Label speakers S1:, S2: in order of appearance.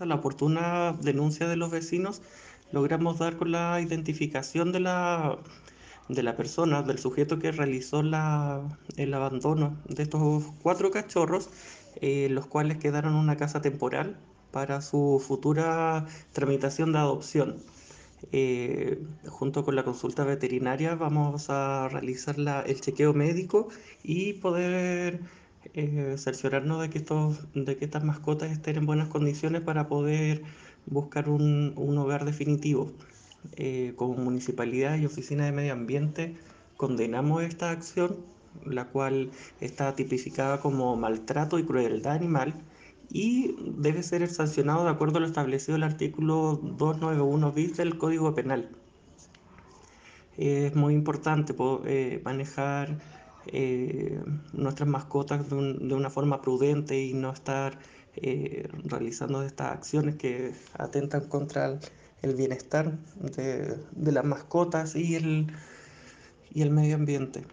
S1: a la oportuna denuncia de los vecinos, logramos dar con la identificación de la, de la persona, del sujeto que realizó la, el abandono de estos cuatro cachorros, eh, los cuales quedaron en una casa temporal para su futura tramitación de adopción. Eh, junto con la consulta veterinaria vamos a realizar la, el chequeo médico y poder eh, cerciorarnos de que, estos, de que estas mascotas estén en buenas condiciones para poder buscar un, un hogar definitivo. Eh, como municipalidad y oficina de medio ambiente condenamos esta acción, la cual está tipificada como maltrato y crueldad animal y debe ser sancionado de acuerdo a lo establecido en el artículo 291 bis del Código Penal. Es muy importante eh, manejar eh, nuestras mascotas de, un, de, una forma prudente y no estar eh, realizando estas acciones que atentan contra el, bienestar de, de, las mascotas y el, y el medio ambiente.